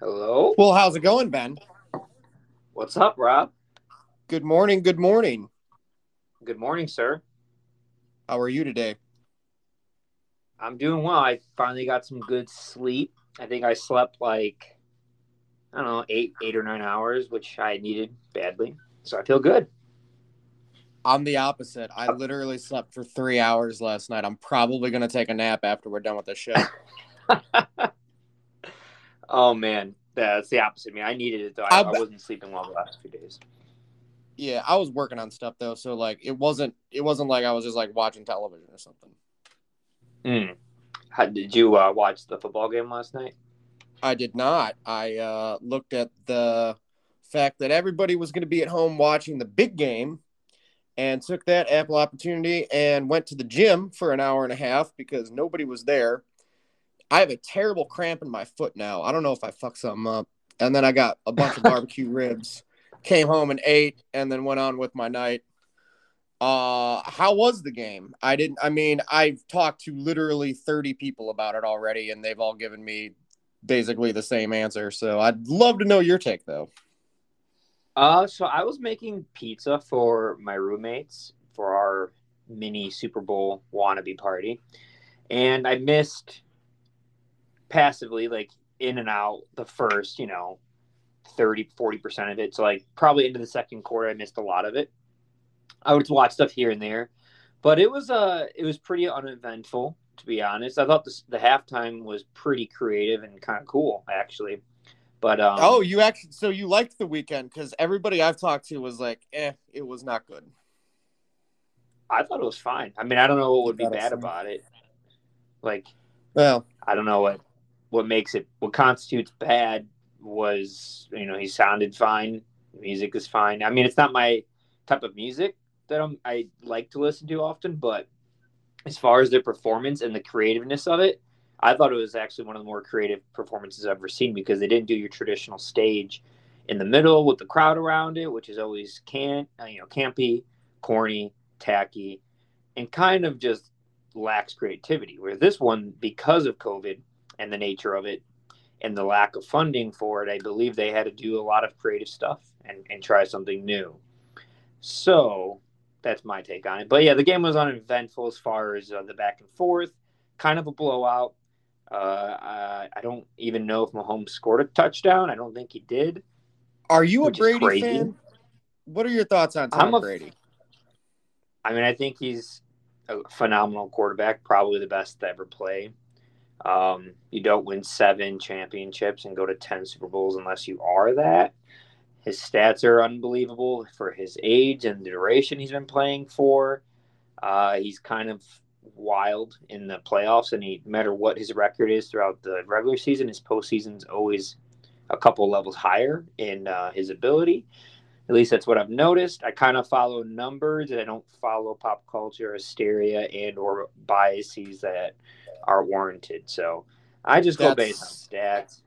Hello. Well, how's it going, Ben? What's up, Rob? Good morning. Good morning. Good morning, sir. How are you today? I'm doing well. I finally got some good sleep. I think I slept like I don't know, eight, eight or nine hours, which I needed badly. So I feel good. I'm the opposite. I literally slept for three hours last night. I'm probably gonna take a nap after we're done with the show. oh man, that's the opposite. Mean, I needed it though. I, I I wasn't sleeping well the last few days. yeah, I was working on stuff though, so like it wasn't it wasn't like I was just like watching television or something. Mm. How, did you uh, watch the football game last night? I did not. I uh, looked at the fact that everybody was going to be at home watching the big game and took that Apple opportunity and went to the gym for an hour and a half because nobody was there. I have a terrible cramp in my foot now. I don't know if I fucked something up. And then I got a bunch of barbecue ribs, came home and ate, and then went on with my night. Uh, how was the game? I didn't. I mean, I've talked to literally thirty people about it already, and they've all given me basically the same answer. So I'd love to know your take, though. Uh, so I was making pizza for my roommates for our mini Super Bowl wannabe party, and I missed passively, like in and out, the first, you know, 30, 40% of it. So, like, probably into the second quarter, I missed a lot of it. I would watch stuff here and there, but it was uh it was pretty uneventful to be honest. I thought this, the halftime was pretty creative and kind of cool actually. But um, oh, you actually so you liked the Weeknd because everybody I've talked to was like, eh, it was not good. I thought it was fine. I mean, I don't know what would be thought it was bad about it. Like, Well, I don't know what what makes it what constitutes bad was you know he sounded fine, music is fine. I mean, it's not my type of music that I'm, I like to listen to often, but as far as their performance and the creativeness of it, I thought it was actually one of the more creative performances I've ever seen because they didn't do your traditional stage in the middle with the crowd around it, which is always can't uh, you know campy, corny, tacky, and kind of just lacks creativity. Where this one, because of COVID and the nature of it and the lack of funding for it, I believe they had to do a lot of creative stuff and, and try something new. So that's my take on it. But yeah, the game was uneventful as far as uh, the back and forth, kind of a blowout. Uh, I, I don't even know if Mahomes scored a touchdown. I don't think he did. are you a Brady fan? What are your thoughts on Tom a- Brady? I mean, I think he's a phenomenal quarterback, probably the best to ever play. Um, you don't win seven championships and go to 10 Super Bowls unless you are that. His stats are unbelievable for his age and the duration he's been playing for. Uh, he's kind of wild in the playoffs, and he, no matter what his record is throughout the regular season, his postseason's always a couple levels higher in uh, his ability. At least that's what I've noticed. I kind of follow numbers, and I don't follow pop culture hysteria and or biases that are warranted. So I just go based on stats.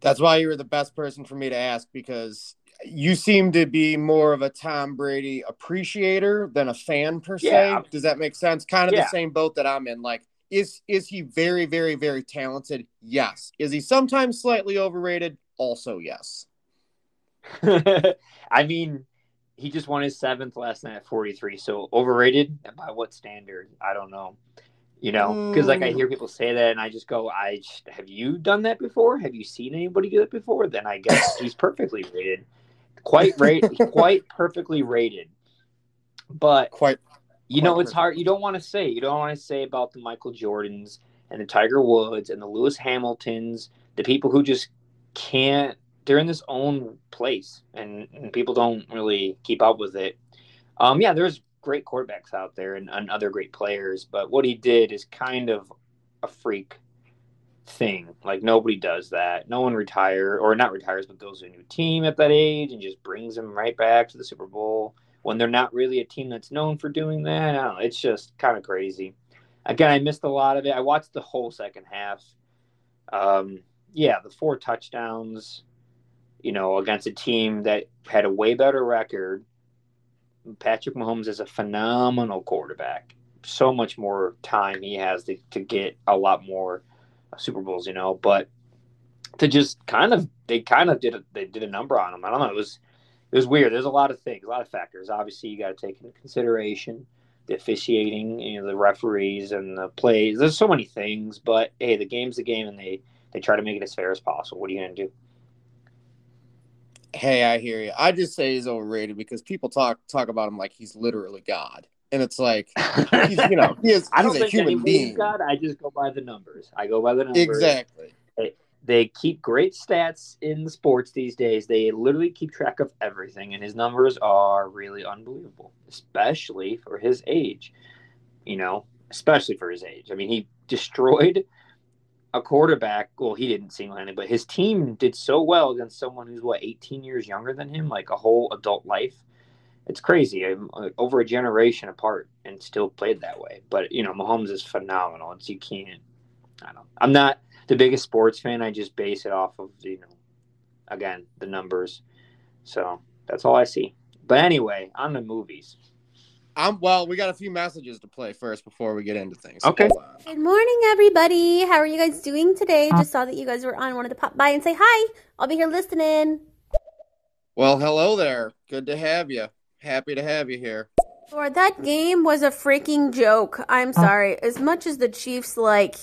That's why you were the best person for me to ask because you seem to be more of a Tom Brady appreciator than a fan per se. Yeah. Does that make sense? Kind of Yeah. the same boat that I'm in. Like, is is he very, very, very talented? Yes. Is he sometimes slightly overrated? Also, yes. I mean, he just won his seventh last night at 43. So overrated And by what standard? I don't know. You know, because like I Mm. hear people say that, and I just go, "I just- have you done that before? Have you seen anybody do it before?" Then I guess he's perfectly rated, quite rate, quite perfectly rated. But Quite. you know, Quite it's hard. You don't want to say. You don't want to say about the Michael Jordans and the Tiger Woods and the Lewis Hamiltons, the people who just can't. They're in this own place, and, and people don't really keep up with it. Um, yeah, there's great quarterbacks out there and, and other great players, but what he did is kind of a freak thing. Like nobody does that. No one retire or not retires, but goes to a new team at that age and just brings them right back to the Super Bowl when they're not really a team that's known for doing that. I don't know. It's just kind of crazy. Again, I missed a lot of it. I watched the whole second half. Um, yeah, the four touchdowns, you know, against a team that had a way better record. Patrick Mahomes is a phenomenal quarterback. So much more time he has to, to get a lot more Super Bowls, you know. But to just kind of they kind of did a, they did a number on him. I don't know. It was it was weird. There's a lot of things, a lot of factors. Obviously, you got to take into consideration the officiating, you know, the referees and the plays. There's so many things, but hey, the game's the game, and they they try to make it as fair as possible. What are you gonna do? Hey, I hear you. I just say he's overrated because people talk talk about him like he's literally God, and it's like he's, you know he is, I don't he's a think human being. God. I just go by the numbers. I go by the numbers. Exactly. They keep great stats in the sports these days. They literally keep track of everything, and his numbers are really unbelievable, especially for his age. You know, especially for his age. I mean, he destroyed a quarterback. Well, he didn't single-handed, but his team did so well against someone who's what 18 years younger than him, like a whole adult life. It's crazy. I'm, over a generation apart, and still played that way. But you know, Mahomes is phenomenal. It's you can't. I don't. I'm not the biggest sports fan. I just base it off of you know, again the numbers. So that's all I see. But anyway, on the movies. I'm well. We got a few messages to play first before we get into things. Okay. Hold on. Good morning, everybody. How are you guys doing today? Just saw that you guys were on. Wanted to pop by and say hi. I'll be here listening. Well, hello there. Good to have you. Happy to have you here. Lord, that game was a freaking joke. I'm oh. sorry. As much as the Chiefs like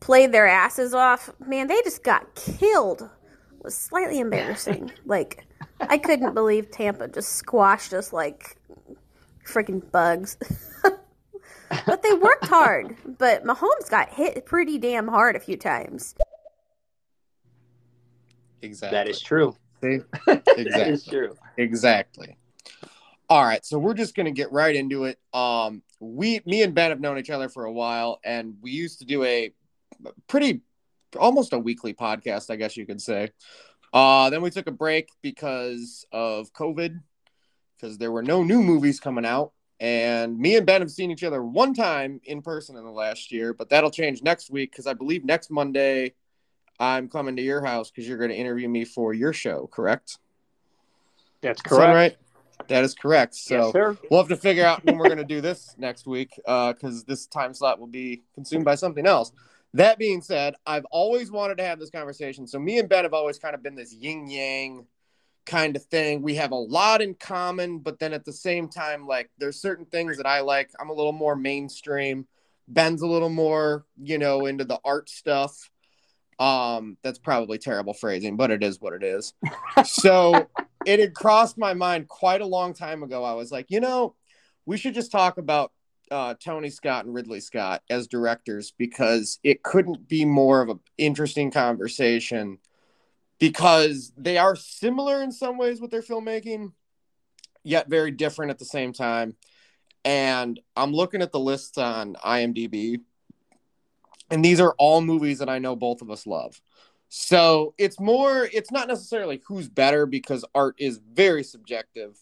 played their asses off, man, they just got killed. It was slightly embarrassing. like I couldn't believe Tampa just squashed us like freaking bugs. but they worked hard. But Mahomes got hit pretty damn hard a few times. Exactly. That is true. See? Exactly. is true. Exactly. All right, so we're just gonna get right into it. Um, we, me and Ben have known each other for a while, and we used to do a pretty, almost a weekly podcast, I guess you could say. Uh, then we took a break because of COVID, because there were no new movies coming out. And me and Ben have seen each other one time in person in the last year, but that'll change next week because I believe next Monday I'm coming to your house because you're going to interview me for your show, correct? That's that correct. right? That is correct. So yes, we'll have to figure out when we're going to do this next week uh, because this time slot will be consumed by something else. That being said, I've always wanted to have this conversation. So me and Ben have always kind of been this yin yang kind of thing. We have a lot in common, but then at the same time, like there's certain things that I like. I'm a little more mainstream. Ben's a little more, you know, into the art stuff. Um, that's probably terrible phrasing, but it is what it is. so it had crossed my mind quite a long time ago. I was like, you know, we should just talk about uh, Tony Scott and Ridley Scott as directors because it couldn't be more of an interesting conversation because they are similar in some ways with their filmmaking, yet very different at the same time. And I'm looking at the lists on IMDb, and these are all movies that I know both of us love. So it's more, it's not necessarily who's better because art is very subjective,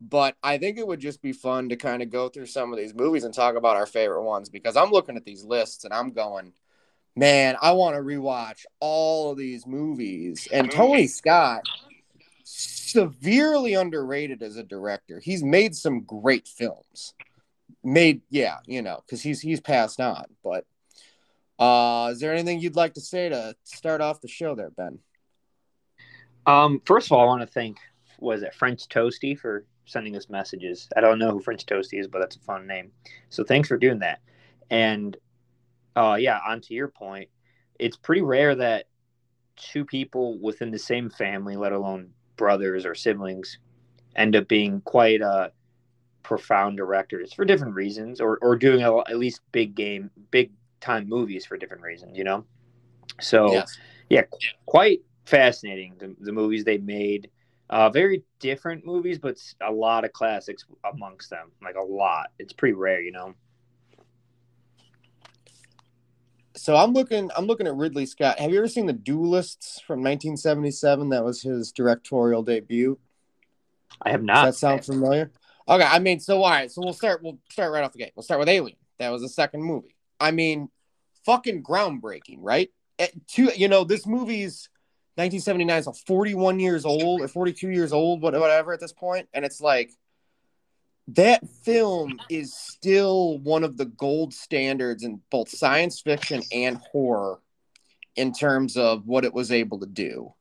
but I think it would just be fun to kind of go through some of these movies and talk about our favorite ones because I'm looking at these lists and I'm going, man, I want to rewatch all of these movies. And Tony Scott, severely underrated as a director. He's made some great films. Made, yeah, you know, because he's he's passed on. But uh is there anything you'd like to say to start off the show there, Ben? Um, first of all, I want to thank was it French Toasty for sending us messages. I don't know who French Toasty is, but that's a fun name. So thanks for doing that. And uh, yeah, on to your point, it's pretty rare that two people within the same family, let alone brothers or siblings, end up being quite uh, profound directors for different reasons, or or doing a, at least big game, big time movies for different reasons. You know, so Yes. yeah, qu- quite fascinating the, the movies they made. Uh, very different movies, but a lot of classics amongst them. Like a lot. It's pretty rare, you know. So I'm looking I'm looking at Ridley Scott. Have you ever seen The Duelists from 1977? That was his directorial debut. I have Does not. that sound familiar? Okay, I mean, so all right, so we'll start. We'll start right off the gate. We'll start with Alien. That was the second movie. I mean, fucking groundbreaking, right? At two, you know, this movie's 1979, so 41 years old or 42 years old, whatever at this point, and it's like that film is still one of the gold standards in both science fiction and horror. in terms of what it was able to do.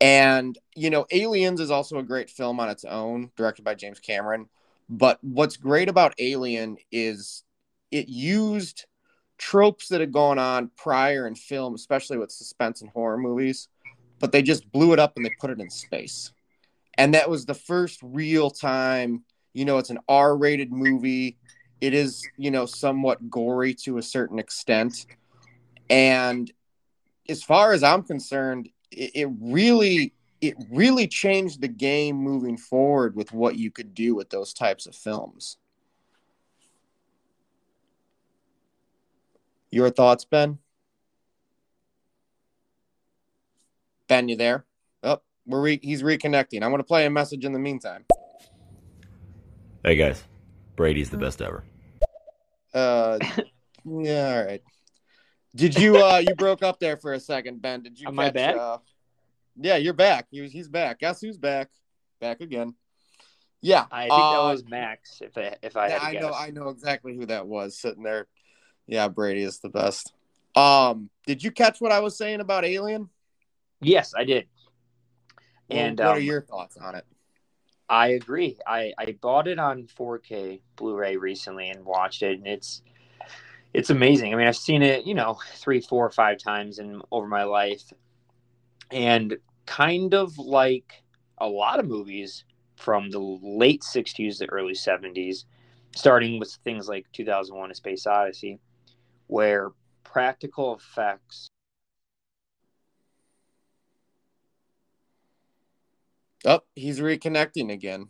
And, you know, Aliens is also a great film on its own, directed by James Cameron. But what's great about Alien is it used tropes that had gone on prior in film, especially with suspense and horror movies, but they just blew it up and they put it in space. And that was the first real time, you know, it's an R rated movie. It is, you know, somewhat gory to a certain extent. And as far as I'm concerned, it, it really it really changed the game moving forward with what you could do with those types of films. Your thoughts, Ben? Ben, you there? Oh, we're re- he's reconnecting. I want to play a message in the meantime. Hey guys, Brady's the best ever. Uh, yeah, all right. Did you uh you broke up there for a second, Ben? Did you? Am I back? Uh, yeah, you're back. He, he's back. Guess who's back? Back again. Yeah, I think uh, that was Max. If I, if I yeah, had I guess. know. I know exactly who that was sitting there. Yeah, Brady is the best. Um, did you catch what I was saying about Alien? Yes, I did. Well, And what are um, your thoughts on it? I agree. I, I bought it on 4K Blu-ray recently and watched it, and it's it's amazing. I mean, I've seen it, you know, three, four, five times in over my life, and kind of like a lot of movies from the late 60s, the early 70s, starting with things like 2001: A Space Odyssey, where practical effects Oh, he's reconnecting again.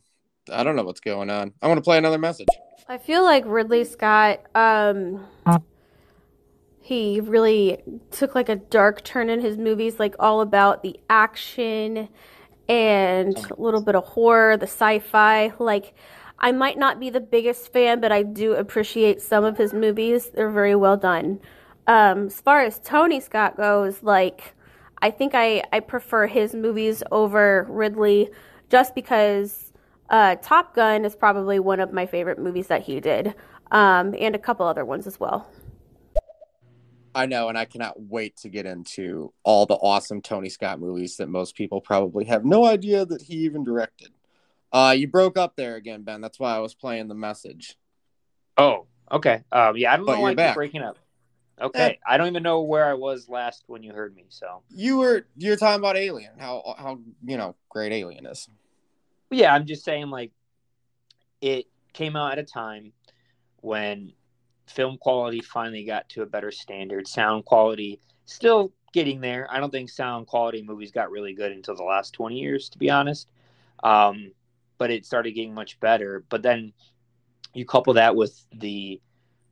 I don't know what's going on. I want to play another message. I feel like Ridley Scott, um, he really took like a dark turn in his movies, like all about the action and a little bit of horror, the sci-fi. Like, I might not be the biggest fan, but I do appreciate some of his movies. They're very well done. Um, as far as Tony Scott goes, like, I think I, I prefer his movies over Ridley just because uh, Top Gun is probably one of my favorite movies that he did, um, and a couple other ones as well. I know, and I cannot wait to get into all the awesome Tony Scott movies that most people probably have no idea that he even directed. Uh, you broke up there again, Ben. That's why I was playing the message. Oh, okay. Um, yeah, I don't But know you're why I keep back. breaking up. Okay, I don't even know where I was last when you heard me. So You were you're talking about Alien, how how you know great Alien is. yeah, I'm just saying like it came out at a time when film quality finally got to a better standard. Sound quality still getting there. I don't think sound quality movies got really good until the last 20 years, to be honest. Um, but it started getting much better. But then you couple that with the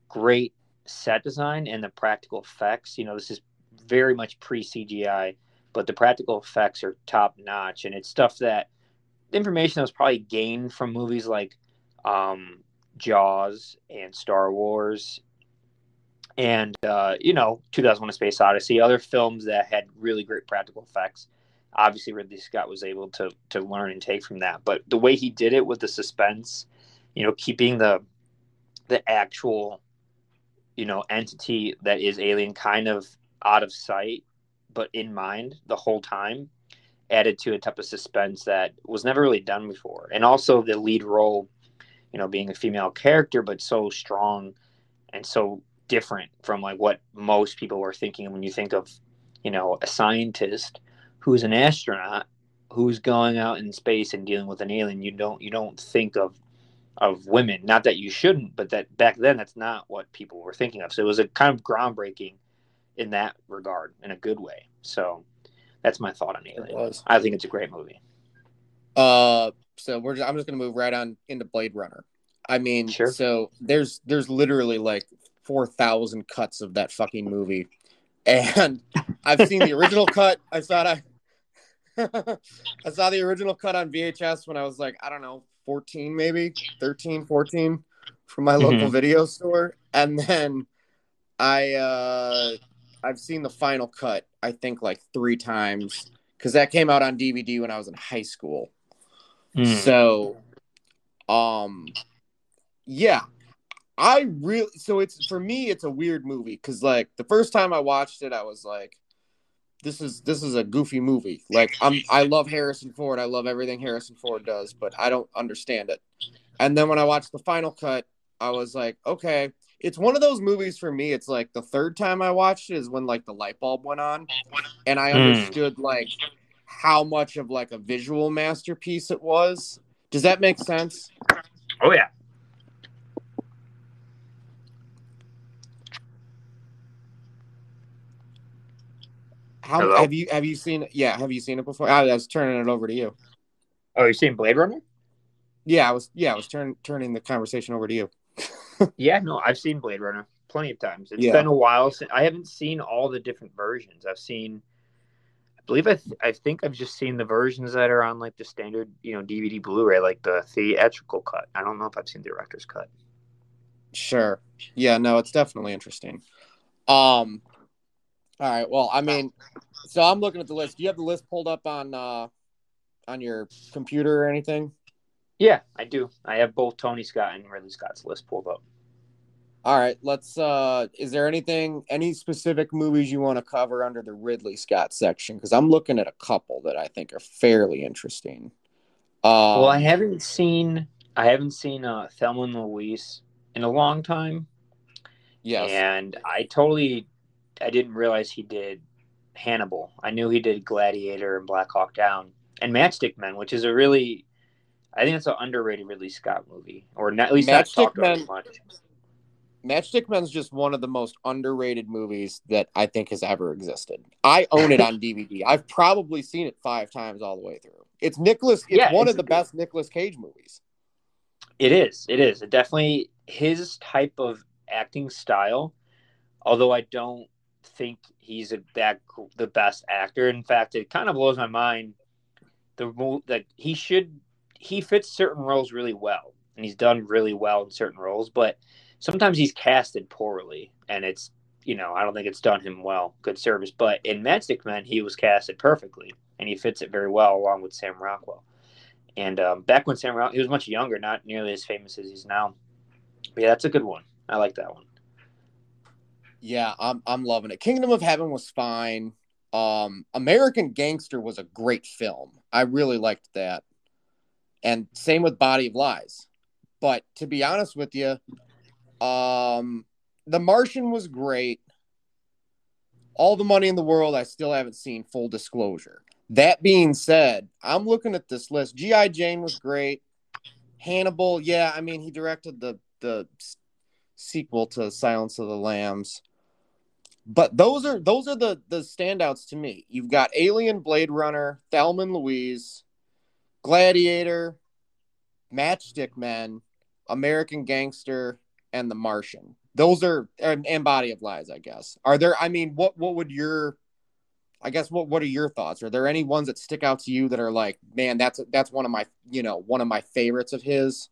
great set design and the practical effects. You know, this is very much pre CGI, but the practical effects are top notch, and it's stuff that information that was probably gained from movies like um, Jaws and Star Wars, and uh, you know, 2001: A Space Odyssey, other films that had really great practical effects. Obviously, Ridley Scott was able to to learn and take from that, but the way he did it with the suspense, you know, keeping the the actual you know entity that is alien kind of out of sight but in mind the whole time added to a type of suspense that was never really done before. And also the lead role you know being a female character but so strong and so different from like what most people were thinking. When you think of you know a scientist who's an astronaut who's going out in space and dealing with an alien you don't you don't think of of women. Not that you shouldn't, but that back then that's not what people were thinking of. So it was a kind of groundbreaking in that regard, in a good way. So that's my thought on Alien. I think it's a great movie. Uh, so we're just, I'm just gonna move right on into Blade Runner. I mean, Sure. so there's there's literally like four thousand cuts of that fucking movie, and I've seen the original cut. I saw it. I saw the original cut on VHS when I was like, I don't know, 14 maybe, 13, 14 from my local Mhm. video store. And then I uh I've seen the final cut, I think like three times because that came out on DVD when I was in high school. Hmm. So, um, yeah, I really so it's for me it's a weird movie because like the first time I watched it, I was like, this is this is a goofy movie. Like I'm I love Harrison Ford. I love everything Harrison Ford does, but I don't understand it. And then when I watched the final cut, I was like, okay, it's one of those movies for me. It's like the third time I watched it is when like the light bulb went on, and I Hmm. understood like how much of like a visual masterpiece it was. Does that make sense? Oh yeah. How Hello? have you have you seen it? Yeah, have you seen it before? I was turning it over to you. Oh, you seen Blade Runner? Yeah, I was. Yeah, I was turning turning the conversation over to you. Yeah, no, I've seen Blade Runner plenty of times. It's Yeah. been a while since I haven't seen all the different versions. I've seen, I believe I, th- I think I've just seen the versions that are on like the standard, you know, DVD Blu-ray, like the theatrical cut. I don't know if I've seen the director's cut. Sure. Yeah, no, it's definitely interesting. Um all right, well, I mean, so I'm looking at the list. Do you have the list pulled up on uh on your computer or anything? Yeah, I do. I have both Tony Scott and Ridley Scott's list pulled up. All right, let's uh is there anything any specific movies you want to cover under the Ridley Scott section cuz I'm looking at a couple that I think are fairly interesting. Um well, I haven't seen I haven't seen uh, Thelma and Louise in a long time, yes. and I totally I didn't realize he did Hannibal. I knew he did Gladiator and Black Hawk Down and Matchstick Men, which is a really I think it's an underrated Ridley Scott movie, or not, at least not Matchstick talked about Men- as much. Matchstick Men's just one of the most underrated movies that I think has ever existed. I own it on DVD. I've probably seen it five times all the way through. It's Nicolas. It's Yeah, one it's of the a- best Nicolas Cage movies. It is. It is. It definitely his type of acting style. Although I don't think he's a, that the best actor. In fact, it kind of blows my mind. The that he should he fits certain roles really well, and he's done really well in certain roles. But sometimes he's casted poorly, and it's you know I don't think it's done him well. Good service, but in Matchstick Men, he was casted perfectly, and he fits it very well along with Sam Rockwell. And um, back when Sam Rockwell, he was much younger, not nearly as famous as he's now. But yeah, that's a good one. I like that one. Yeah, I'm I'm loving it. Kingdom of Heaven was fine. Um, American Gangster was a great film. I really liked that. And same with Body of Lies. But to be honest with you, um, The Martian was great. All the money in the world, I still haven't seen. Full disclosure. That being said, I'm looking at this list. G.I. Jane was great. Hannibal, yeah, I mean, he directed the the sequel to Silence of the Lambs. But those are those are the the standouts to me. You've got Alien, Blade Runner, Thelma and Louise, Gladiator, Matchstick Men, American Gangster, and The Martian. Those are and, and Body of Lies, I guess. Are there? I mean, what what would your I guess what what are your thoughts? Are there any ones that stick out to you that are like, man, that's that's one of my you know one of my favorites of his?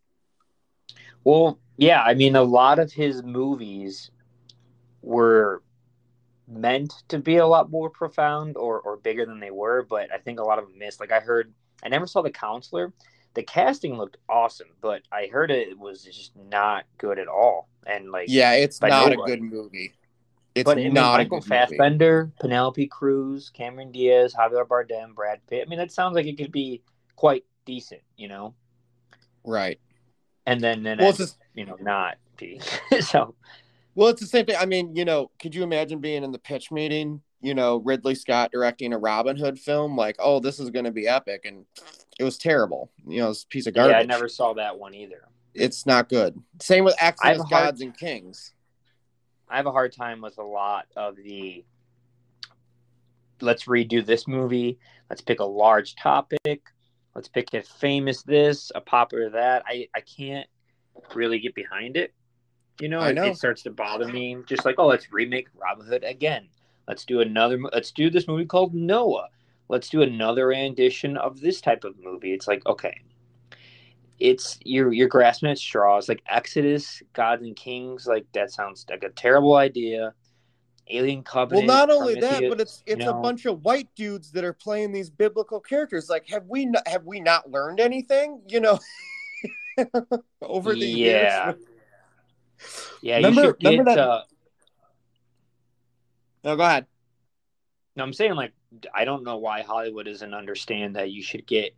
Well, yeah, I mean, a lot of his movies were meant to be a lot more profound or, or bigger than they were, but I think a lot of them missed. Like I heard, I never saw The Counselor. The casting looked awesome, but I heard it was just not good at all. And like, Yeah, it's not a good movie. It's but I mean, not Michael a good movie. Fassbender, Penelope Cruz, Cameron Diaz, Javier Bardem, Brad Pitt. I mean, that sounds like it could be quite decent, you know. Right. And then, then Well, it's just, you know, not be so. Well, it's the same thing. I mean, you know, could you imagine being in the pitch meeting? You know, Ridley Scott directing a Robin Hood film, like, oh, this is going to be epic, and it was terrible. You know, it's a piece of garbage. Yeah, I never saw that one either. It's not good. Same with Exodus, hard- Gods and Kings. I have a hard time with a lot of the let's redo this movie, let's pick a large topic, let's pick a famous this, a popular that. I, I can't really get behind it. You know, it, know. it starts to bother me. Just like, oh, let's remake Robin Hood again. Let's do another. Let's do this movie called Noah. Let's do another rendition of this type of movie. It's like, okay, it's you're you're grasping at straws. Like Exodus, Gods and Kings. Like that sounds like a terrible idea. Alien Covenant. Well, not only that, but it's it's you a bunch of white dudes that are playing these biblical characters. Like, have we not, have we not learned anything? You know, over the yeah. years. Yeah, Remember- you should get. that- Uh, No, go ahead. no, I'm saying like I don't know why Hollywood doesn't understand that you should get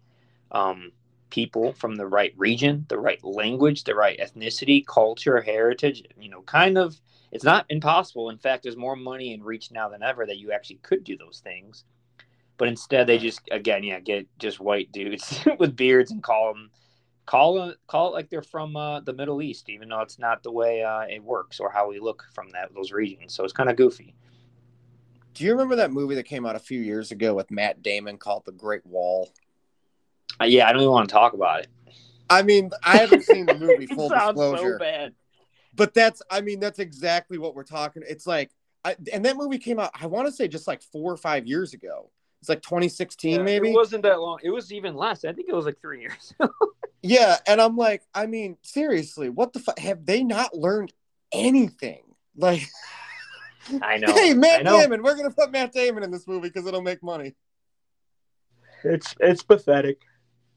um, people from the right region, the right language, the right ethnicity, culture, heritage. You know, kind of. It's not impossible. In fact, there's more money and reach now than ever that you actually could do those things. But instead, they just again, yeah, get just white dudes with beards and call them call call it like they're from uh, the Middle East, even though it's not the way uh, it works or how we look from that those regions. So it's kind of goofy. Do you remember that movie that came out a few years ago with Matt Damon called The Great Wall? Uh, yeah, I don't even want to talk about it. I mean, I haven't seen the movie. Full sounds disclosure, so bad. but that's I mean that's exactly what we're talking. It's like, I, and that movie came out. I want to say just like four or five years ago. It's like 2016, Yeah, maybe. it wasn't that long. It was even less. I think it was like three years. Yeah, and I'm like, I mean, seriously, what the fuck? Have they not learned anything? Like, I know. hey, I Matt know. Damon, we're gonna put Matt Damon in this movie because it'll make money. It's it's pathetic.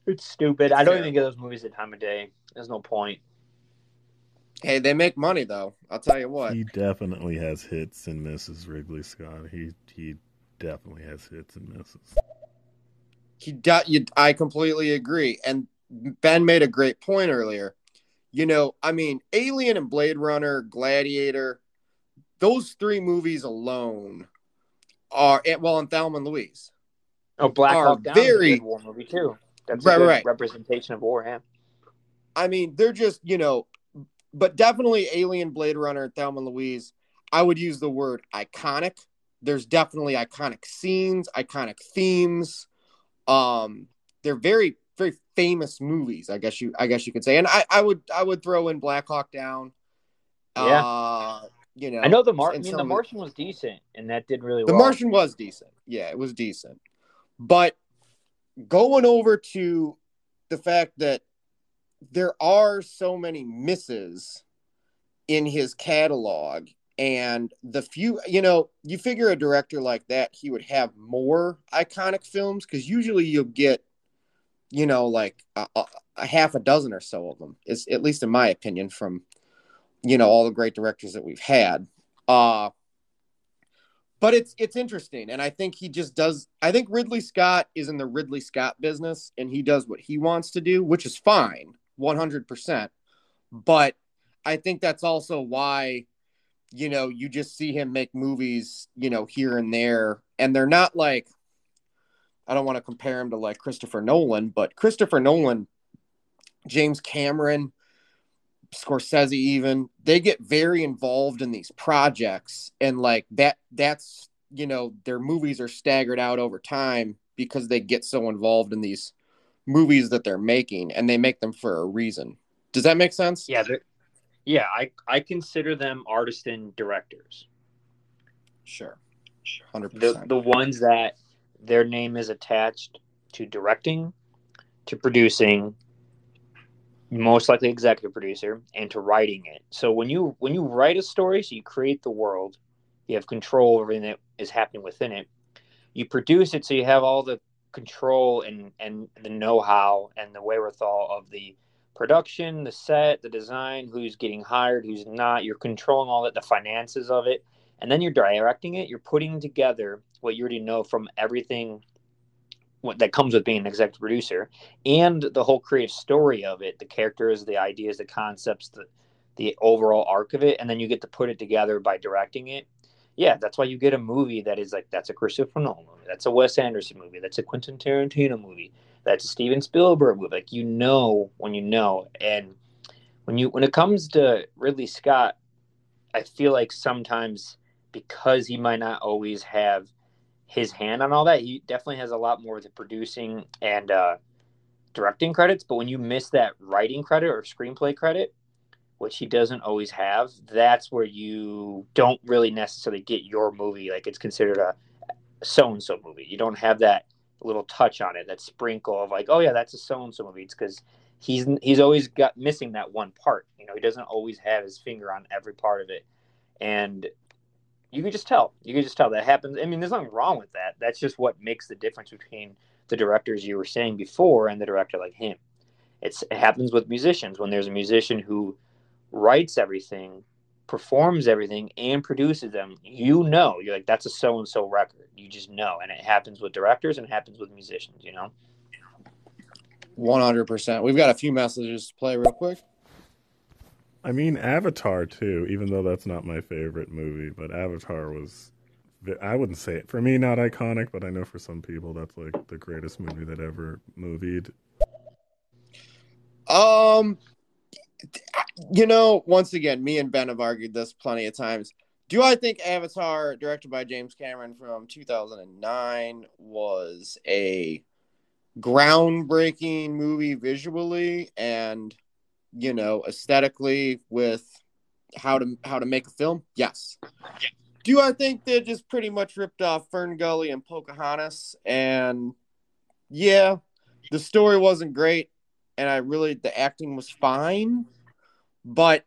It's stupid. I don't Fair. even get those movies at time of day. There's no point. Hey, they make money though. I'll tell you what. He definitely has hits and misses, Ridley Scott. He he definitely has hits and misses. He got you. I completely agree. And Ben made a great point earlier. You know, I mean, Alien and Blade Runner, Gladiator, those three movies alone are well, and Thelma and Louise. Oh, Black Hawk Down is a very- good war movie too. That's Right, right. representation of war. Yeah. I mean, they're just, you know, but definitely Alien, Blade Runner, Thelma and Louise. I would use the word iconic. There's definitely iconic scenes, iconic themes. Um, they're very famous movies. I guess you, I guess you could say. And I, I would, I would throw in Black Hawk Down. Yeah. Uh, you know, I know the Martian. I mean, the Martian was decent, and that did really the well. Martian was decent. Yeah, it was decent. But going over to the fact that there are so many misses in his catalog and the few you know you figure a director like that he would have more iconic films because usually you'll get you know like a, a, half a dozen or so of them is at least in my opinion from you know all the great directors that we've had. Uh but it's it's interesting and i think he just does i think ridley scott is in the ridley scott business and he does what he wants to do which is fine 100% but i think that's also why you know you just see him make movies you know here and there and they're not like i don't want to compare him to like christopher nolan but christopher nolan james cameron Scorsese even they get very involved in these projects and like that that's you know their movies are staggered out over time because they get so involved in these movies that they're making and they make them for a reason. Does that make sense? Yeah, yeah. I I consider them artisan directors. Sure. 100%. The the ones that their name is attached to directing, to producing, most likely executive producer, and to writing it. So when you when you write a story, so you create the world, you have control over everything that is happening within it. You produce it, so you have all the control and and the know-how and the wherewithal of the production, the set, the design, who's getting hired, who's not. You're controlling all that, the finances of it, and then you're directing it. You're putting together what you already know from everything what, that comes with being an executive producer, and the whole creative story of it, the characters, the ideas, the concepts, the the overall arc of it, and then you get to put it together by directing it. Yeah, that's why you get a movie that is like that's a Christopher Nolan movie, that's a Wes Anderson movie, that's a Quentin Tarantino movie, that's a Steven Spielberg movie. Like you know when you know, and when you when it comes to Ridley Scott, I feel like sometimes because he might not always have his hand on all that, he definitely has a lot more of the producing and uh, directing credits. But when you miss that writing credit or screenplay credit, which he doesn't always have, that's where you don't really necessarily get your movie. Like it's considered a so and so movie. You don't have that little touch on it, that sprinkle of like, oh yeah, that's a so and so movie. It's because he's he's always got missing that one part. You know, he doesn't always have his finger on every part of it, and you can just tell. You can just tell that happens. I mean, there's nothing wrong with that. That's just what makes the difference between the directors you were saying before and the director like him. It's it happens with musicians when there's a musician who writes everything performs everything and produces them, you know, you're like, that's a so and so record. You just know. And it happens with directors and it happens with musicians, you know? 100%. We've got a few messages to play real quick. I mean, Avatar too, even though that's not my favorite movie, but Avatar was. I wouldn't say it for me not iconic, but I know for some people that's like the greatest movie that ever movied. Um, you know, once again, me and Ben have argued this plenty of times. Do I think Avatar, directed by James Cameron from 2009, was a groundbreaking movie visually and you know aesthetically with how to how to make a film? Yes. Do I think they just pretty much ripped off Fern Gully and Pocahontas? And yeah, the story wasn't great, and I really the acting was fine but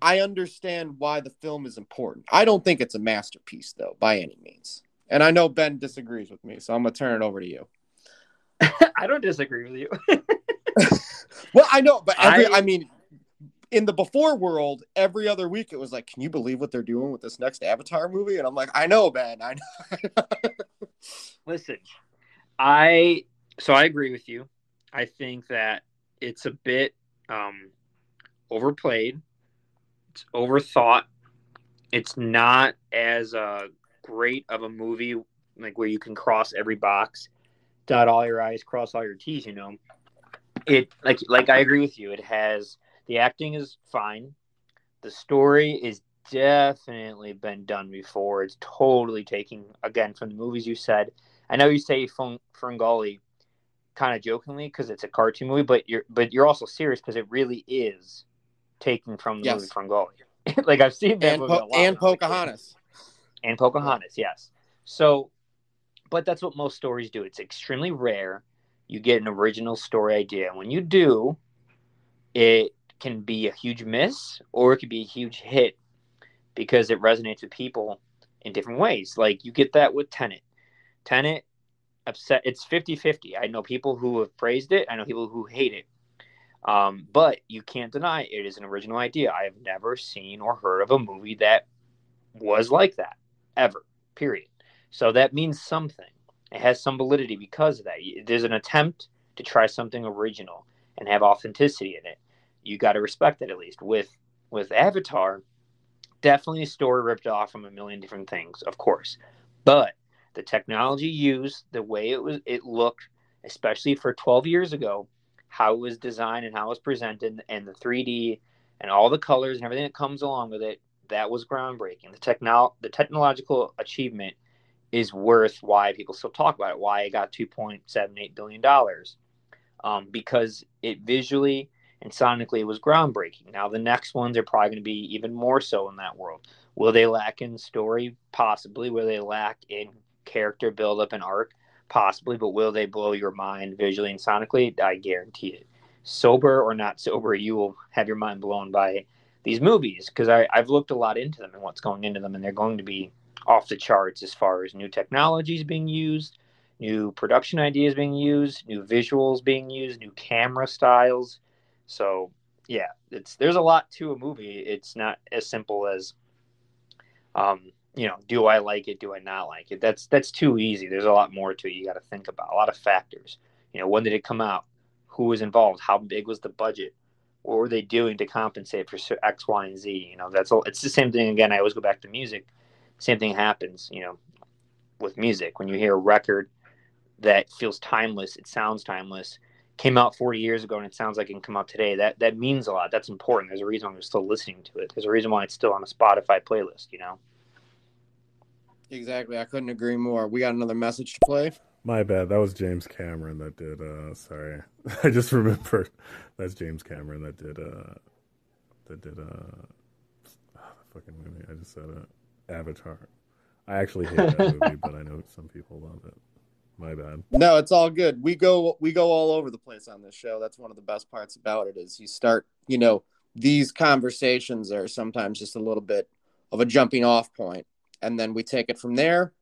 I understand why the film is important. I don't think it's a masterpiece, though, by any means. And I know Ben disagrees with me, so I'm gonna turn it over to you. I don't disagree with you. well, I know, but every, I... I mean, in the before world, every other week it was like, "Can you believe what they're doing with this next Avatar movie?" And I'm like, "I know, Ben. I know." Listen, I so I agree with you. I think that it's a bit um overplayed. It's overthought. It's not as uh, great of a movie like where you can cross every box, dot all your I's, cross all your T's. You know, it like like I agree with you. It has the acting is fine. The story is definitely been done before. It's totally taking again from the movies you said. I know you say Ferngully kind of jokingly because it's a cartoon movie, but you're but you're also serious because it really is taken from the yes. movie Fern Gully. like I've seen that and, movie po- and Pocahontas. And Pocahontas, yes. So, but that's what most stories do. It's extremely rare you get an original story idea. When you do, it can be a huge miss or it could be a huge hit because it resonates with people in different ways. Like you get that with Tenet. Tenet upset it's 50-50. I know people who have praised it, I know people who hate it. Um, but you can't deny it is an original idea. I have never seen or heard of a movie that was like that ever, period. So that means something. It has some validity because of that. There's an attempt to try something original and have authenticity in it. You got to respect it at least. With with Avatar, definitely a story ripped off from a million different things, of course. But the technology used, the way it was it looked, especially for 12 years ago, how it was designed and how it was presented and the 3D and all the colors and everything that comes along with it, that was groundbreaking. The techno- the technological achievement is worth why people still talk about it, why it got 2.78 billion dollars. Um, because it visually and sonically was groundbreaking. Now the next ones are probably going to be even more so in that world. Will they lack in story? Possibly. Will they lack in character build up and arc? Possibly, but will they blow your mind visually and sonically? I guarantee it. Sober or not sober, you will have your mind blown by these movies because I've looked a lot into them and what's going into them, and they're going to be off the charts as far as new technologies being used, new production ideas being used, new visuals being used, new camera styles. So yeah, it's there's a lot to a movie. It's not as simple as um, you know, do I like it? Do I not like it? That's that's too easy. There's a lot more to it. You got to think about a lot of factors. You know, when did it come out? Who was involved? How big was the budget? What were they doing to compensate for X, Y, and Z? You know, that's all. It's the same thing again. I always go back to music. Same thing happens. You know, with music when you hear a record that feels timeless, it sounds timeless. Came out 40 years ago and it sounds like it can come out today. That that means a lot. That's important. There's a reason why I'm still listening to it. There's a reason why it's still on a Spotify playlist. You know. Exactly. I couldn't agree more. We got another message to play. My bad. That was James Cameron that did uh sorry. I just remembered. That's James Cameron that did uh that did uh oh, fucking movie. I just said uh Avatar. I actually hate that movie, but I know some people love it. My bad. No, it's all good. We go we go all over the place on this show. That's one of the best parts about it is you start, you know, these conversations are sometimes just a little bit of a jumping off point and then we take it from there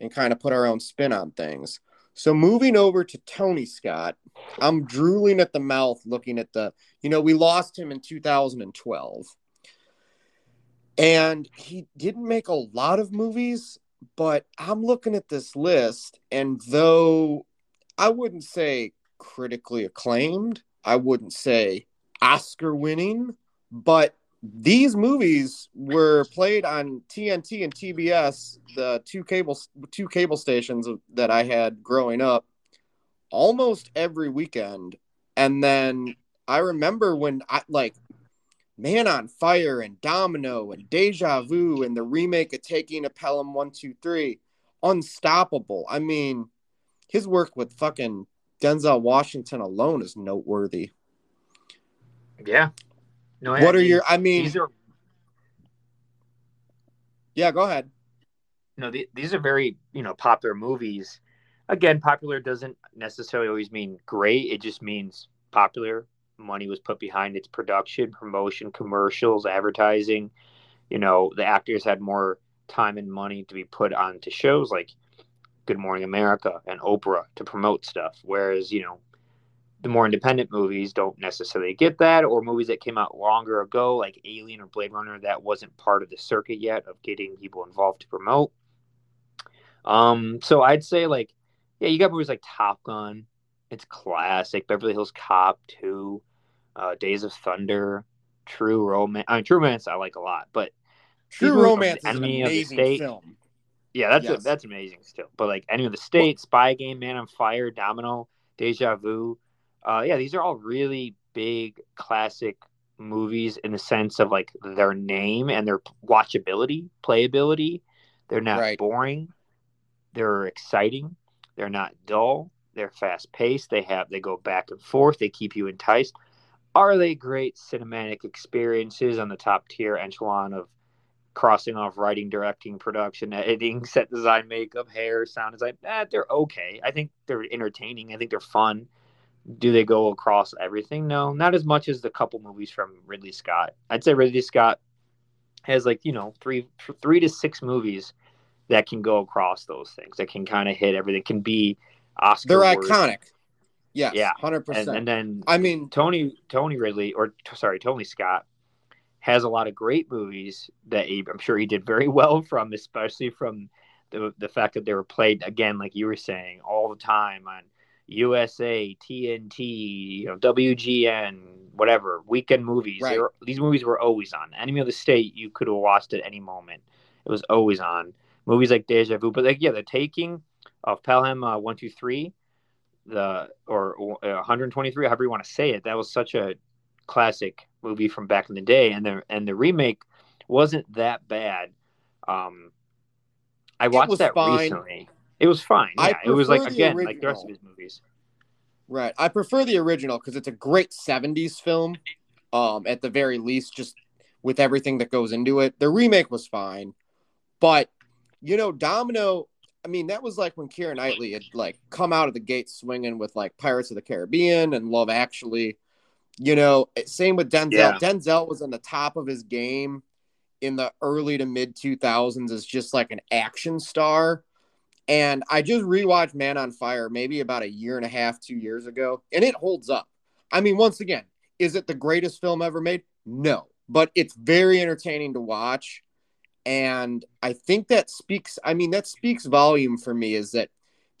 and kind of put our own spin on things. So moving over to Tony Scott, I'm drooling at the mouth looking at the, you know, we lost him in 2012. And he didn't make a lot of movies, but I'm looking at this list, and though I wouldn't say critically acclaimed, I wouldn't say Oscar winning, but these movies were played on TNT and TBS, the two cable two cable stations that I had growing up, almost every weekend. And then I remember when I like Man on Fire and Domino and Deja Vu and the remake of Taking a Pelham 123, Unstoppable. I mean, his work with fucking Denzel Washington alone is noteworthy. Yeah. No. What are your? I mean, These are yeah. Go ahead. no. The, these are very you know popular movies. Again, popular doesn't necessarily always mean great. It just means popular. Money was put behind its production, promotion, commercials, advertising. You know, the actors had more time and money to be put onto shows like Good Morning America and Oprah to promote stuff. Whereas, you know, the more independent movies don't necessarily get that, or movies that came out longer ago, like Alien or Blade Runner, that wasn't part of the circuit yet of getting people involved to promote. Um, so I'd say like, yeah, you got movies like Top Gun, it's classic. Beverly Hills Cop 2, uh, Days of Thunder, True Romance. I mean, True Romance I like a lot, but True Romance is an Enemy of the amazing State. film. yeah, that's Yes. a, that's amazing still. But like Enemy of the State, Spy Game, Man on Fire, Domino, Deja Vu, uh, yeah, these are all really big classic movies in the sense of like their name and their watchability, playability. They're not Right. boring. They're exciting. They're not dull. They're fast paced. They have they go back and forth. They keep you enticed. Are they great cinematic experiences on the top tier echelon of crossing off writing, directing, production, editing, set design, makeup, hair, sound design? Eh, they're okay. I think they're entertaining. I think they're fun. Do they go across everything? No, not as much as the couple movies from Ridley Scott. I'd say Ridley Scott has like you know three three to six movies that can go across those things. That can kind of hit everything. Can be Oscar. They're worthy. iconic. Yes, Yeah. hundred And, percent. and then I mean, Tony Tony Ridley or t- sorry Tony Scott has a lot of great movies that he, I'm sure he did very well from, especially from the the fact that they were played again, like you were saying, all the time on USA, TNT, you know, WGN, whatever weekend movies. Right. were, these movies were always on. Enemy of the State, you could have watched at any moment. It was always on. Movies like Deja Vu, but like yeah, the Taking of Pelham uh, One Two Three the or uh, 123 however you want to say it that was such a classic movie from back in the day and the and the remake wasn't that bad um i watched that fine. recently it was fine yeah it was like again like the rest of his movies right. I prefer the original because it's a great '70s film. Um, at the very least, just with everything that goes into it. The remake was fine, but you know, Domino. I mean, that was like when Keira Knightley had like come out of the gate swinging with like Pirates of the Caribbean and Love Actually. You know, eh, same with Denzel. Yeah. Denzel was on the top of his game in the early to mid 2000s as just like an action star. And I just rewatched Man on Fire maybe about a year and a half, two years ago, and it holds up. I mean, once again, is it the greatest film ever made? No, but it's very entertaining to watch. And I think that speaks, I mean, that speaks volume for me is that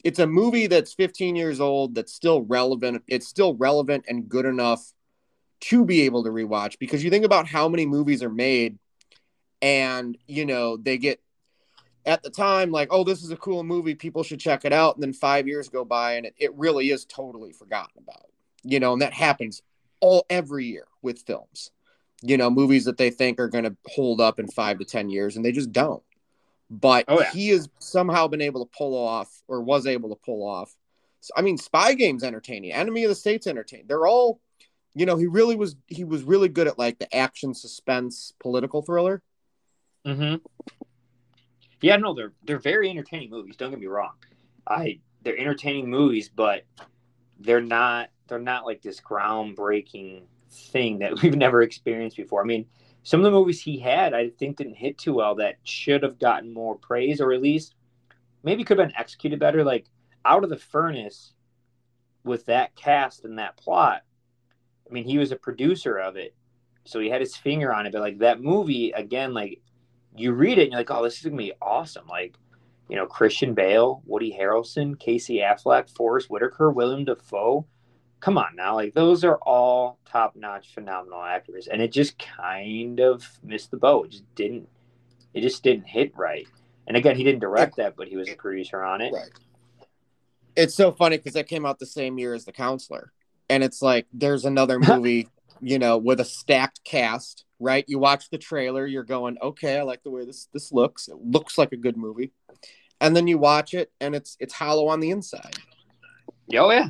it's a movie that's 15 years old, that's still relevant. It's still relevant and good enough to be able to rewatch because you think about how many movies are made and, you know, they get at the time like, oh, this is a cool movie. People should check it out. And then five years go by and it, it really is totally forgotten about, you know, and that happens all every year with films you know, movies that they think are going to hold up in five to 10 years, and they just don't. But Oh, yeah. he has somehow been able to pull off, or was able to pull off. So, I mean, Spy Game's entertaining, Enemy of the State's entertaining. They're all, you know, he really was, he was really good at like the action, suspense, political thriller. mm-hmm. yeah no they're they're very entertaining movies don't get me wrong i they're entertaining movies but they're not they're not like this groundbreaking thing that we've never experienced before. I mean, some of the movies he had, I think, didn't hit too well. That should have gotten more praise, or at least maybe could have been executed better. Like Out of the Furnace, with that cast and that plot. I mean, he was a producer of it, so he had his finger on it. But like that movie again, like you read it and you're like, oh, this is gonna be awesome. Like you know, Christian Bale, Woody Harrelson, Casey Affleck, Forest Whitaker, William Dafoe. Come on now, like those are all top-notch, phenomenal actors, and it just kind of missed the boat. It just didn't. It just didn't hit right. And again, he didn't direct that, but he was a producer on it. Right. It's so funny because that came out the same year as The Counselor, and it's like there's another movie, you know, with a stacked cast. Right? You watch the trailer, you're going, okay, I like the way this this looks. It looks like a good movie, and then you watch it, and it's it's hollow on the inside. Oh yeah,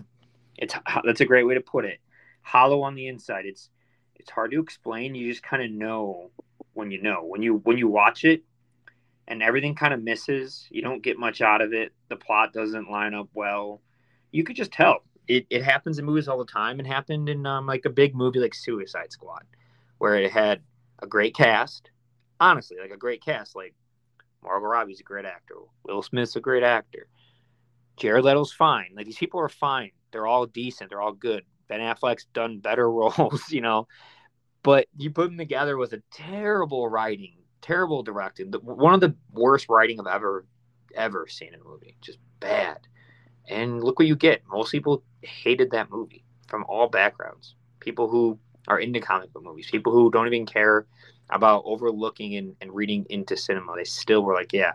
it's that's a great way to put it. Hollow on the inside. It's it's hard to explain. You just kind of know when you know when you when you watch it, and everything kind of misses. You don't get much out of it. The plot doesn't line up well. You could just tell. It, it happens in movies all the time. It happened in um, like a big movie like Suicide Squad, where it had a great cast. Honestly, like a great cast. Like Margot Robbie's a great actor. Will Smith's a great actor. Jared Leto's fine. Like these people are fine. They're all decent. They're all good. Ben Affleck's done better roles, you know. But you put them together with a terrible writing, terrible directing. One of the worst writing I've ever ever seen in a movie. Just bad. And look what you get. Most people hated that movie from all backgrounds. People who are into comic book movies, people who don't even care about overlooking and, and reading into cinema. They still were like, yeah,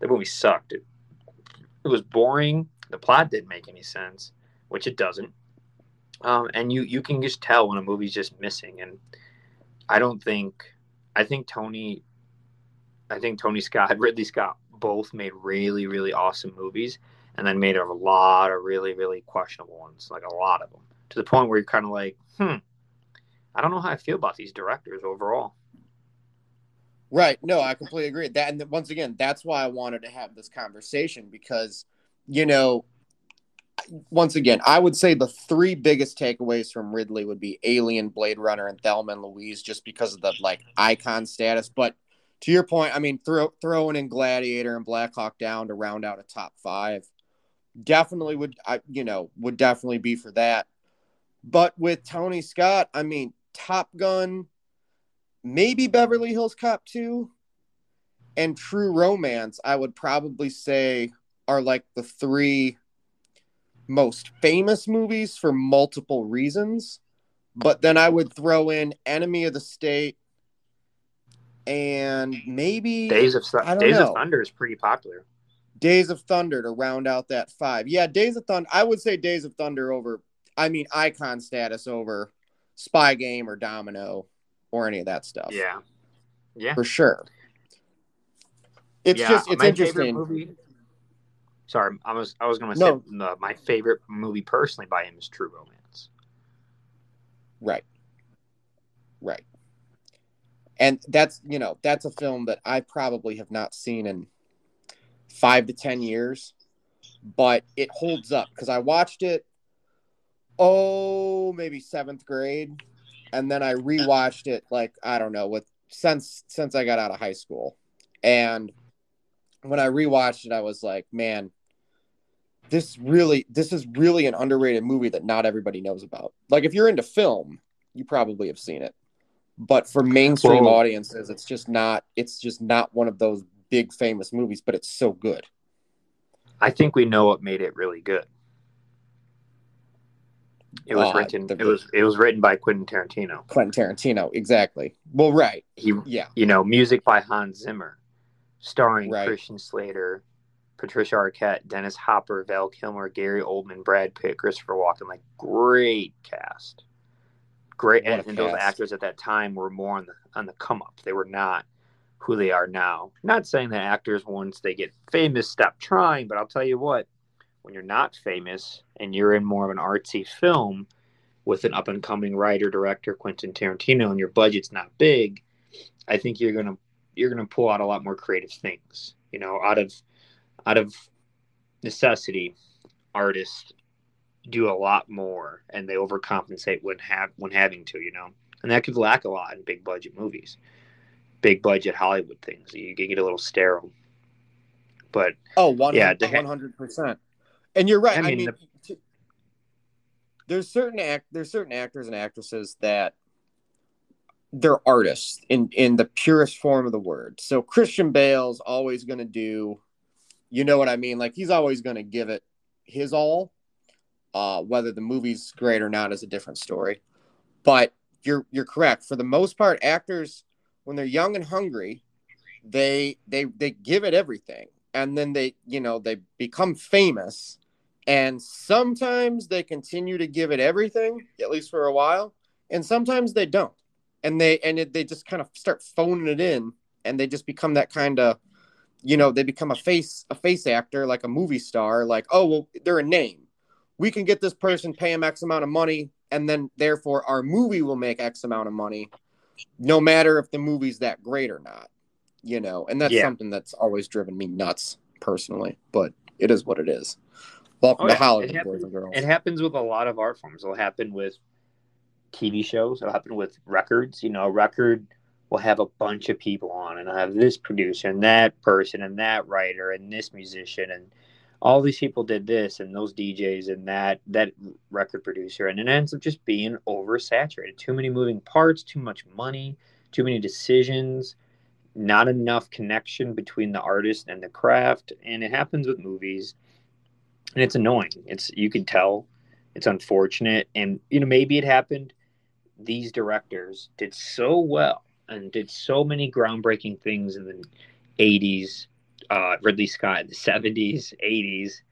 the movie sucked. It, it was boring. The plot didn't make any sense, which it doesn't. Um, and you you can just tell when a movie's just missing. And I don't think I think Tony I think Tony Scott, Ridley Scott both made really, really awesome movies and then made a lot of really, really questionable ones, like a lot of them, to the point where you're kind of like, hmm, I don't know how I feel about these directors overall. Right. No, I completely agree. That and once again, that's why I wanted to have this conversation because, you know, once again, I would say the three biggest takeaways from Ridley would be Alien, Blade Runner, and Thelma and Louise, just because of the like icon status. But to your point, I mean, throw, throwing in Gladiator and Black Hawk Down to round out a top five definitely would, I you know, would definitely be for that. But with Tony Scott, I mean, Top Gun, maybe Beverly Hills Cop 2, and True Romance, I would probably say are like the three most famous movies for multiple reasons. But then I would throw in Enemy of the State and maybe Days of Days know. of Thunder is pretty popular. Days of Thunder to round out that five. Yeah, Days of Thunder. I would say Days of Thunder over. I mean, icon status over Spy Game or Domino or any of that stuff. Yeah, yeah, for sure. It's yeah, just it's interesting. Movie, sorry, I was I was going to no. say my favorite movie personally by him is True Romance. Right. Right and that's you know that's a film that I probably have not seen in five to ten years, but it holds up because I watched it. Oh, maybe seventh grade, and then I rewatched it like I don't know with since since I got out of high school, and when I rewatched it, I was like, man, this really this is really an underrated movie that not everybody knows about. Like if you're into film, you probably have seen it. But for mainstream well, audiences it's just not it's just not one of those big famous movies but it's so good. I think we know what made it really good. It was uh, written the, it was it was written by quentin tarantino. Quentin tarantino exactly. Well right. He yeah. you know music by hans zimmer starring right. christian slater patricia arquette dennis hopper val kilmer gary oldman brad pitt christopher walken like great cast. Great and, and those actors at that time were more on the on the come up. They were not who they are now. Not saying that actors once they get famous stop trying but i'll tell you what when you're not famous and you're in more of an artsy film with an up and coming writer director quentin tarantino and your budget's not big i think you're gonna you're gonna pull out a lot more creative things you know out of out of necessity artists do a lot more and they overcompensate when have when having to, you know. And that could lack a lot in big budget movies. Big budget Hollywood things. You can get a little sterile. But oh, 100, yeah, 100%. And you're right. I, I mean, the... there's certain act there's certain actors and actresses that they're artists in in the purest form of the word. So Christian Bale's always going to do, you know what I mean? Like he's always going to give it his all. Uh, whether the movie's great or not is a different story. But you're you're correct. For the most part, actors when they're young and hungry, they they they give it everything, and then they you know they become famous, and sometimes they continue to give it everything at least for a while, and sometimes they don't and they and it, they just kind of start phoning it in and they just become that kind of you know they become a face a face actor like a movie star like oh well they're a name we can get this person pay them x amount of money and then therefore our movie will make x amount of money no matter if the movie's that great or not you know and that's Yeah. something that's always driven me nuts personally but it is what it is welcome Oh, to yeah. hollywood It boys happens- and girls It happens with a lot of art forms. It'll happen with TV shows. It'll happen with records. You know, a record will have a bunch of people on, and I'll have this producer and that person and that writer and this musician and all these people did this and those DJs and that that record producer, and it ends up just being oversaturated. Too many moving parts, too much money, too many decisions, not enough connection between the artist and the craft, and it happens with movies and it's annoying. It's you can tell it's unfortunate, and you know maybe it happened. These directors did so well and did so many groundbreaking things in the '80s. Uh, Ridley Scott in the '70s, '80s,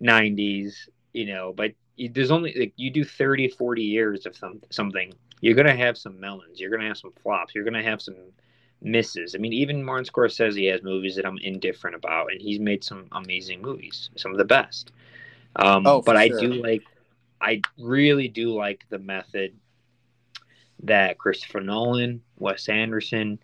'90s. You know, but you- there's only like you do 30, 40 years of some something. You're gonna have some melons. You're gonna have some flops. You're gonna have some misses. I mean, even Martin Scorsese says he has movies that I'm indifferent about, and he's made some amazing movies, some of the best. Um, Oh, but I do like, I really do like the method that Christopher Nolan, Wes Anderson,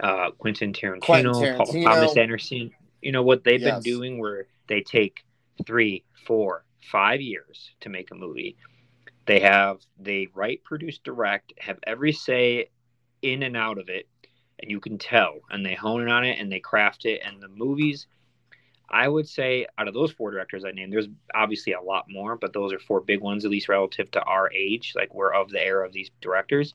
uh, Quentin Tarantino, Quentin Paul Tarantino. Thomas Anderson, you know what they've Yes. been doing, where they take three, four, five years to make a movie. They have they write, produce, direct, have every say in and out of it, and you can tell. And they hone in on it and they craft it. And the movies, I would say, out of those four directors I named, there's obviously a lot more, but those are four big ones, at least relative to our age. Like we're of the era of these directors.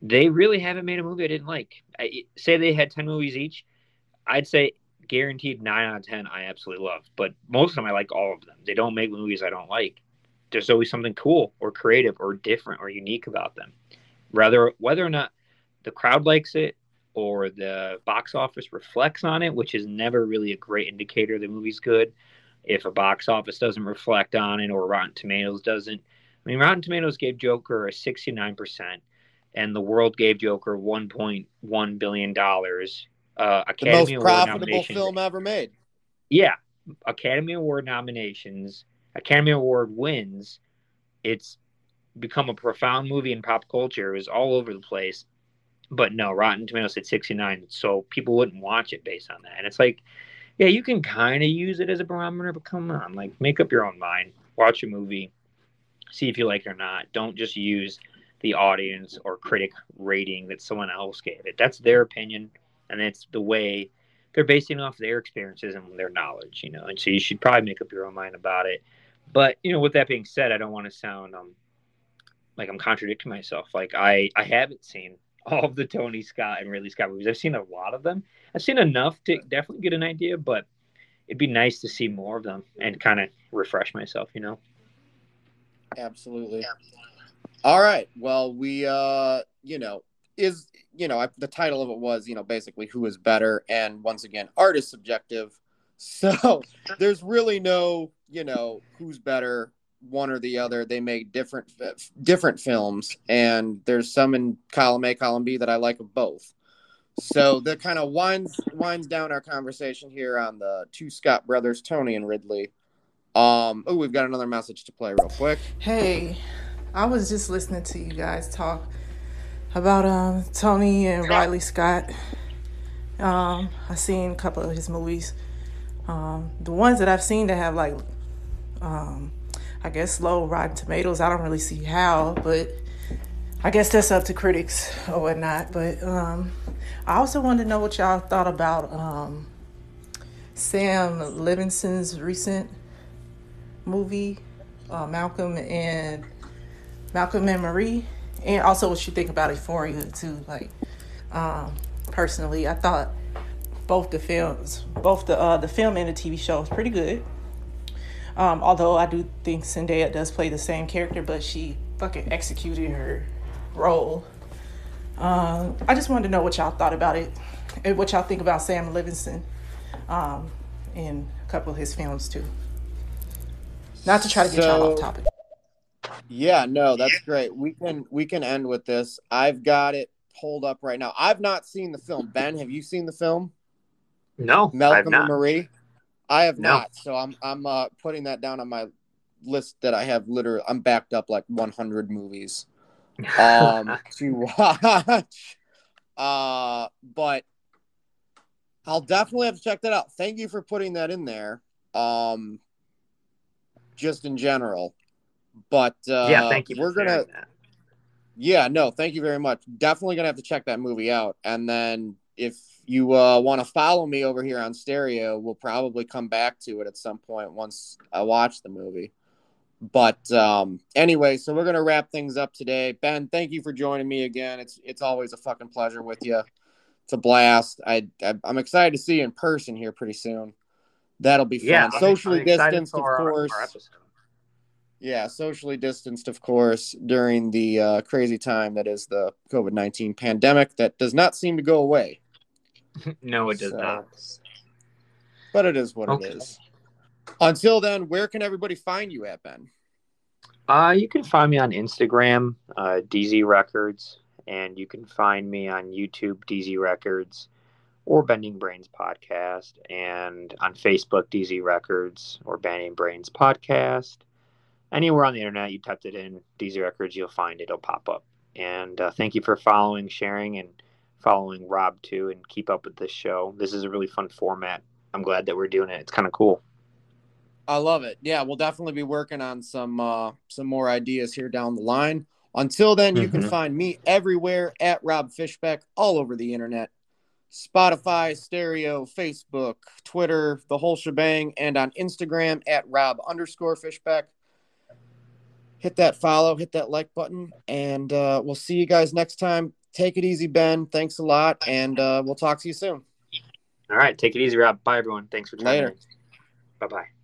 They really haven't made a movie I didn't like. I, say they had ten movies each, I'd say guaranteed nine out of ten I absolutely love. But most of them I like all of them. They don't make movies I don't like. There's always something cool or creative or different or unique about them. Whether whether or not the crowd likes it or the box office reflects on it, which is never really a great indicator the movie's good. If a box office doesn't reflect on it or Rotten Tomatoes doesn't. I mean, Rotten Tomatoes gave Joker a 69%, and the world gave Joker $1.1 billion. Uh, the most profitable film ever made Yeah, Academy Award nominations, Academy Award wins. It's become a profound movie in pop culture. It was all over the place. But no, Rotten Tomatoes at 69, so people wouldn't watch it based on that. And it's like, yeah, you can kind of use it as a barometer, but come on, like make up your own mind. Watch a movie, see if you like it or not. Don't just use the audience or critic rating that someone else gave it. That's their opinion, and it's the way they're basing off their experiences and their knowledge, you know. And so you should probably make up your own mind about it. But you know, with that being said, I don't want to sound um like I'm contradicting myself. Like I I haven't seen all of the Tony Scott and Ridley Scott movies. I've seen a lot of them. I've seen enough to definitely get an idea, but it'd be nice to see more of them and kind of refresh myself, you know. Absolutely. All right. Well, we, uh, you know, is, you know, I, the title of it was, you know, basically who is better. And once again, art is subjective. So there's really no, you know, who's better, one or the other. They make different, different films. And there's some in column A, column B that I like of both. So that kind of winds winds down our conversation here on the two Scott brothers, Tony and Ridley. Um, oh, we've got another message to play real quick. Hey, I was just listening to you guys talk about um, Tony and Riley Scott. Um, I've seen a couple of his movies. Um, the ones that I've seen that have like, um, I guess low Rotten Tomatoes. I don't really see how, but I guess that's up to critics or whatnot. But um, I also wanted to know what y'all thought about um, Sam Livingston's recent movie, uh, Malcolm and Malcolm and Marie, and also what you think about Euphoria too. Like, um, personally, I thought both the films, both the uh, the film and the TV show was pretty good. Um, although I do think Zendaya does play the same character, but she fucking executed her role. Um, I just wanted to know what y'all thought about it and what y'all think about Sam Livingston um, in a couple of his films too. Not to try to get y'all off topic. Yeah, no, that's great. We can we can end with this. I've got it pulled up right now. I've not seen the film. Ben, have you seen the film? No, I've Malcolm and. Marie? I have No. not. So I'm I'm uh, putting that down on my list that I have literally I'm backed up like 100 movies um to watch. Uh but I'll definitely have to check that out. Thank you for putting that in there. Um just in general. But uh yeah, thank you. We're gonna that. yeah, no, thank you very much. Definitely gonna have to check that movie out. And then if you uh, want to follow me over here on stereo, we'll probably come back to it at some point once I watch the movie. But um, anyway, so we're gonna wrap things up today. Ben, thank you for joining me again. It's it's always a fucking pleasure with you. It's a blast. I, I I'm excited to see you in person here pretty soon. That'll be fun. Yeah, Socially I'm distanced, of for our- course. our. Yeah, socially distanced, of course, during the uh, crazy time that is the COVID 19 pandemic that does not seem to go away, No, it does So, not. but it is what Okay. it is. Until then, where can everybody find you at, Ben? Uh, you can find me on Instagram, uh, DZ Records, and you can find me on YouTube, DZ Records, or Bending Brains Podcast, and on Facebook, DZ Records or Bending Brains Podcast. Anywhere on the internet, you typed it in DZ Records, you'll find it. It'll pop up. And uh, thank you for following, sharing, and following Rob too, and keep up with this show. This is a really fun format. I'm glad that we're doing it. It's kind of cool. I love it. Yeah, we'll definitely be working on some uh, some more ideas here down the line. Until then, you can Mhm. find me everywhere at Rob Fishbeck, all over the internet. Spotify, stereo, Facebook, Twitter, the whole shebang, and on Instagram at Rob underscore Fishbeck. Hit that follow, hit that like button, and uh, we'll see you guys next time. Take it easy, Ben. Thanks a lot, and uh, we'll talk to you soon. All right, take it easy, Rob. Bye, everyone. Thanks for tuning Later. Bye bye.